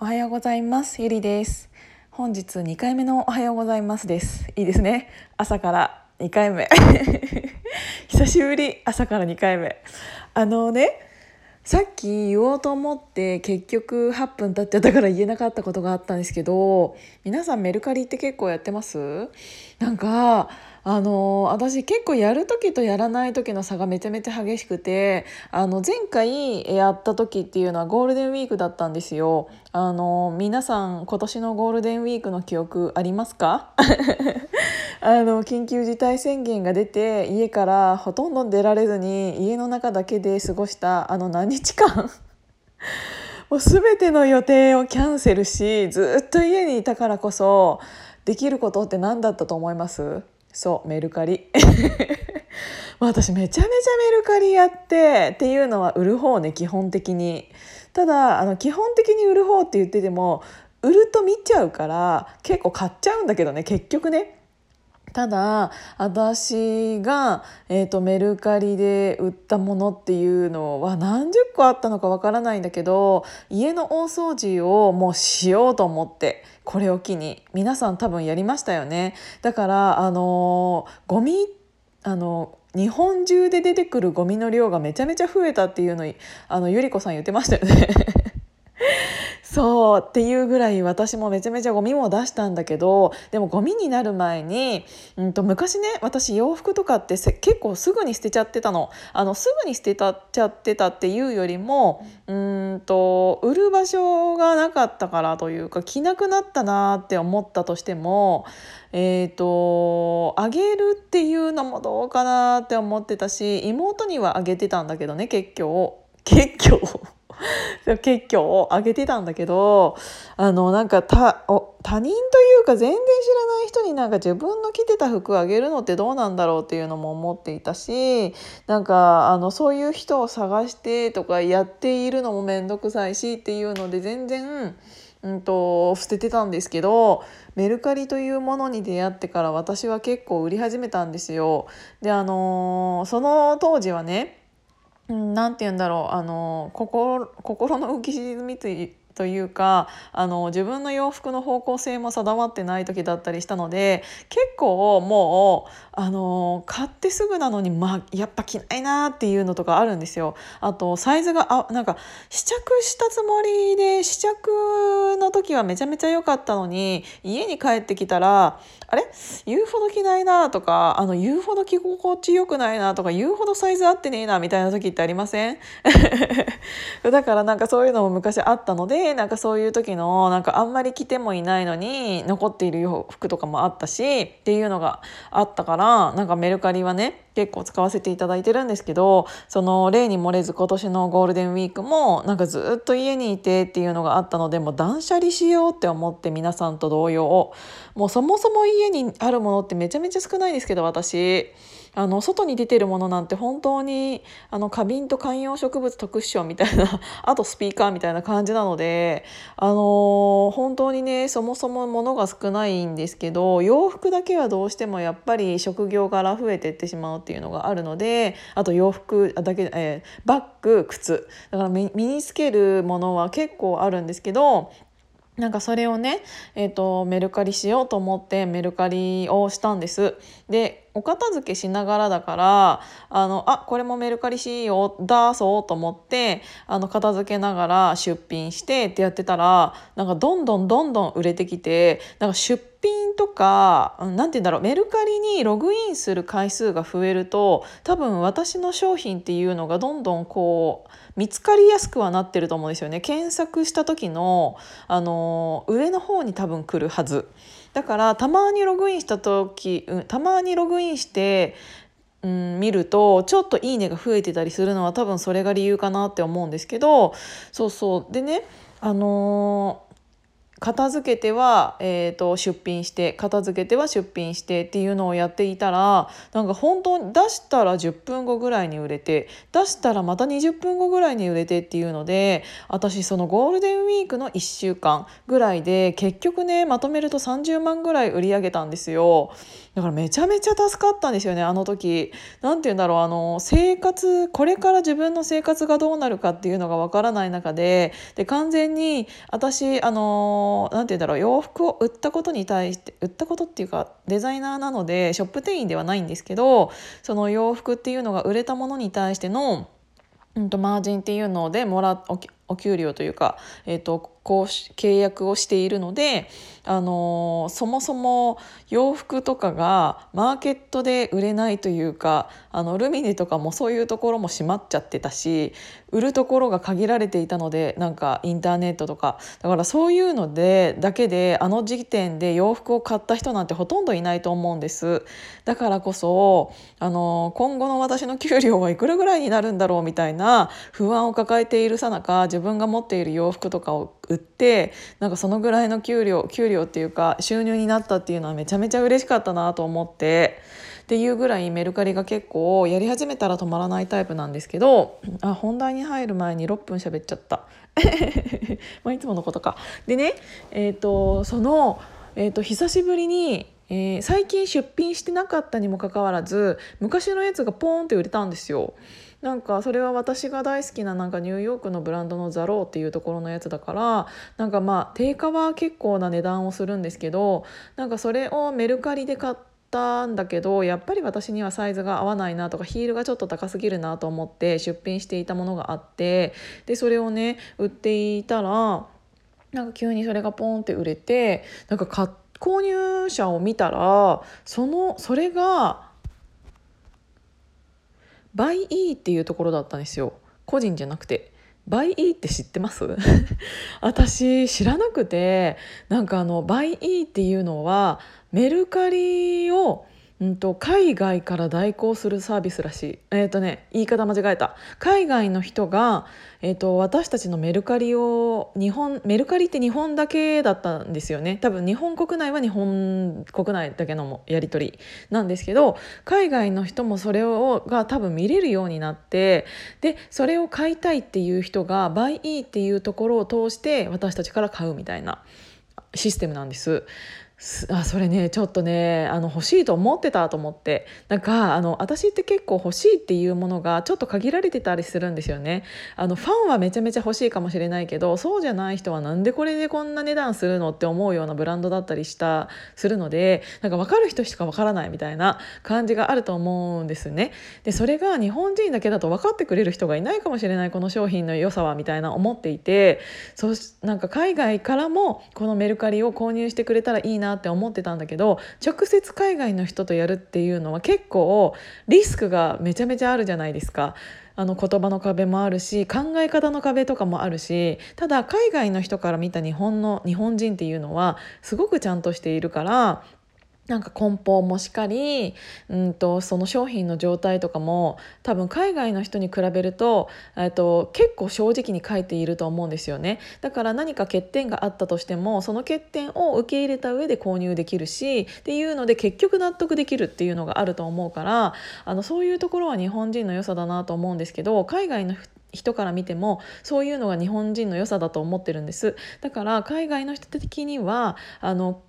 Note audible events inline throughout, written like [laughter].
おはようございます。ゆりです。本日2回目のおはようございますです。いいですね。朝から2回目。[laughs] 久しぶり。朝から2回目。あのねさっき言おうと思って結局8分経っちゃったから言えなかったことがあったんですけど皆さんメルカリって結構やってます？なんかあの私結構やる時とやらない時の差がめちゃめちゃ激しくてあの前回やった時っていうのはゴールデンウィークだったんですよ。あの皆さん今年のゴールデンウィークの記憶ありますか？[laughs] あの緊急事態宣言が出て家からほとんど出られずに家の中だけで過ごしたあの何日間？[laughs] もう全ての予定をキャンセルしずっと家にいたからこそできることって何だったと思います？そうメルカリ。[laughs] 私めちゃめちゃメルカリやってっていうのは売る方ね基本的に。ただあの基本的に売る方って言ってても売ると見ちゃうから結構買っちゃうんだけどね結局ね。ただ私が、えーと、メルカリで売ったものっていうのは何十個あったのかわからないんだけど家の大掃除をもうしようと思ってこれを機に皆さん多分やりましたよね。だからあのゴミあの日本中で出てくるゴミの量がめちゃめちゃ増えたっていうのあのゆり子さん言ってましたよね。そうっていうぐらい私もめちゃめちゃゴミも出したんだけどでもゴミになる前に、うんと、昔ね私洋服とかって結構すぐに捨てちゃってたの。あのすぐに捨てたちゃってたっていうよりもうんと売る場所がなかったからというか着なくなったなって思ったとしてもえーとあげるっていうのもどうかなって思ってたし妹にはあげてたんだけどね結局。結局。結局をあげてたんだけどあのなんか他人というか全然知らない人になんか自分の着てた服あげるのってどうなんだろうっていうのも思っていたしなんかあのそういう人を探してとかやっているのも面倒くさいしっていうので全然。うんと捨ててたんですけどメルカリというものに出会ってから私は結構売り始めたんですよ。であのー、その当時はね何て言うんだろう。あの心心の浮き沈みといというかあの自分の洋服の方向性も定まってない時だったりしたので結構もうあの買ってすぐなのに、まあ、やっぱ着ないなっていうのとかあるんですよ。あとサイズがあなんか試着したつもりで試着の時はめちゃめちゃ良かったのに家に帰ってきたらあれ？言うほど着ないなとかあの言うほど着心地良くないなとか言うほどサイズ合ってねえなみたいな時ってありません？[laughs] だからなんかそういうのも昔あったのでなんかそういう時のなんかあんまり着てもいないのに残っている洋服とかもあったしっていうのがあったからなんかメルカリはね結構使わせていただいてるんですけどその例に漏れず今年のゴールデンウィークもなんかずっと家にいてっていうのがあったのでもう断捨離しようって思って皆さんと同様もうそもそも家にあるものってめちゃめちゃ少ないですけど私。あの外に出てるものなんて本当にあの花瓶と観葉植物特殊賞みたいな [laughs] あとスピーカーみたいな感じなのであの本当にねそもそも物が少ないんですけど洋服だけはどうしてもやっぱり職業柄増えてってしまうっていうのがあるのであと洋服だけ、えー、バッグ靴。だから身につけるものは結構あるんですけどなんかそれをね、えーと、メルカリしようと思ってメルカリをしたんです。でお片付けしながらだからあのあこれもメルカリしよう出そうと思ってあの片付けながら出品してってやってたらなんかどんどんどんどん売れてきてなんか出品とか何て言うんだろうメルカリにログインする回数が増えると多分私の商品っていうのがどんどんこう見つかりやすくはなってると思うんですよね。検索した時のあの上の方に多分来るはず。だからたまにログインした時、うん、たまにログインしてうん、見るとちょっと「いいね」が増えてたりするのは多分それが理由かなって思うんですけどそうそう。でねあのー片付けては、えーと、出品して片付けては出品してっていうのをやっていたらなんか本当に出したら10分後ぐらいに売れて出したらまた20分後ぐらいに売れてっていうので私そのゴールデンウィークの1週間ぐらいで結局ねまとめると30万ぐらい売り上げたんですよだからめちゃめちゃ助かったんですよねあの時。なんて言うんだろうあの生活これから自分の生活がどうなるかっていうのがわからない中でで完全に私あの何て言うんだろう洋服を売ったことに対して売ったことっていうかデザイナーなのでショップ店員ではないんですけどその洋服っていうのが売れたものに対しての、うんと、マージンっていうのでもらおお給料というか、えーと、こう契約をしているので、あの、そもそも洋服とかがマーケットで売れないというかあのルミネとかもそういうところも閉まっちゃってたし売るところが限られていたのでなんかインターネットとか。だからそういうのでだけであの時点で洋服を買った人なんてほとんどいないと思うんです。だからこそあの今後の私の給料はいくらぐらいになるんだろうみたいな不安を抱えているさなか自分が持っている洋服とかを売ってなんかそのぐらいの給料給料っていうか収入になったっていうのはめちゃめちゃ嬉しかったなと思ってっていうぐらいメルカリが結構やり始めたら止まらないタイプなんですけどあ本題に入る前に6分喋っちゃった [laughs] まあいつものことか。でねえっ、ー、とその、えーと、久しぶりにえー、最近出品してなかったにもかかわらず昔のやつがポーンって売れたんですよ。なんかそれは私が大好きななんかニューヨークのブランドのザローっていうところのやつだからなんかまあ定価は結構な値段をするんですけどなんかそれをメルカリで買ったんだけどやっぱり私にはサイズが合わないなとかヒールがちょっと高すぎるなと思って出品していたものがあってでそれをね売っていたらなんか急にそれがポンって売れてなんか購入者を見たらそのそれがバイイーっていうところだったんですよ。個人じゃなくて。バイイーって知ってます？[laughs] 私知らなくて。なんかあのバイイーっていうのはメルカリをうんと、海外から代行するサービスらしい。えっ、ー、とね、言い方間違えた。海外の人が、え、ー、と、私たちのメルカリを、日本、メルカリって日本だけだったんですよね。多分日本国内は日本国内だけのやり取りなんですけど、海外の人もそれをが多分見れるようになって、で、それを買いたいっていう人が、バイイーっていうところを通して私たちから買うみたいなシステムなんです。あそれねちょっとねあの欲しいと思ってたと思って。なんかあの私って結構欲しいっていうものがちょっと限られてたりするんですよね。あのファンはめちゃめちゃ欲しいかもしれないけどそうじゃない人はなんでこれでこんな値段するのって思うようなブランドだったりしたするのでなんか分かる人しか分からないみたいな感じがあると思うんですね。でそれが日本人だけだと分かってくれる人がいないかもしれないこの商品の良さはみたいな思っていて。そうなんか海外からもこのメルカリを購入してくれたらいいななって思ってたんだけど直接海外の人とやるっていうのは結構リスクがめちゃめちゃあるじゃないですか。あの言葉の壁もあるし考え方の壁とかもあるしただ海外の人から見た日本の日本人っていうのはすごくちゃんとしているからなんか梱包もしかり、うんと、その商品の状態とかも多分海外の人に比べるとと結構正直に書いていると思うんですよね。だから何か欠点があったとしてもその欠点を受け入れた上で購入できるしっていうので結局納得できるっていうのがあると思うからあのそういうところは日本人の良さだなと思うんですけど海外の人から見てもそういうのが日本人の良さだと思ってるんです。だから海外の人的にはあの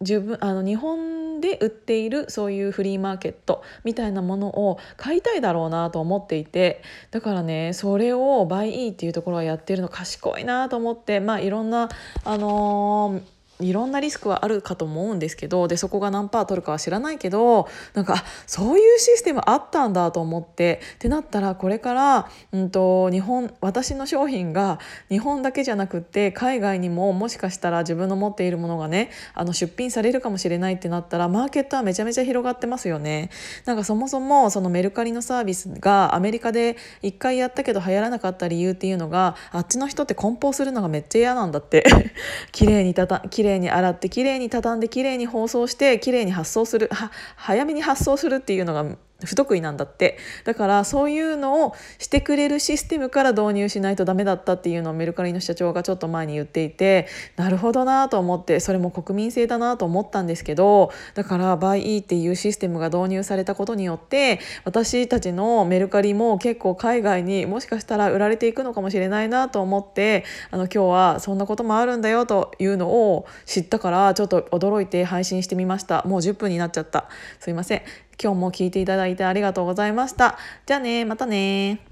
自分あの日本で売っているそういうフリーマーケットみたいなものを買いたいだろうなと思っていてだからねそれをバイイーっていうところはやってるの賢いなと思ってまあいろんなあのーいろんなリスクはあるかと思うんですけどでそこが何パー取るかは知らないけどなんかそういうシステムあったんだと思ってってなったらこれから、うんと、日本私の商品が日本だけじゃなくって海外にももしかしたら自分の持っているものがねあの出品されるかもしれないってなったらマーケットはめちゃめちゃ広がってますよね。なんかそもそもそのメルカリのサービスがアメリカで一回やったけど流行らなかった理由っていうのがあっちの人って梱包するのがめっちゃ嫌なんだって [laughs] 綺麗にたた麗に洗ってきれいに畳んできれいに包装してきれいに発送するは早めに発送するっていうのが不得意なんだって。だからそういうのをしてくれるシステムから導入しないとダメだったっていうのをメルカリの社長がちょっと前に言っていてなるほどなと思ってそれも国民性だなと思ったんですけどだからバイイーっていうシステムが導入されたことによって私たちのメルカリも結構海外にもしかしたら売られていくのかもしれないなと思ってあの今日はそんなこともあるんだよというのを知ったからちょっと驚いて配信してみました。もう10分になっちゃった。すいません。今日も聞いていただいてありがとうございました。じゃあね、またね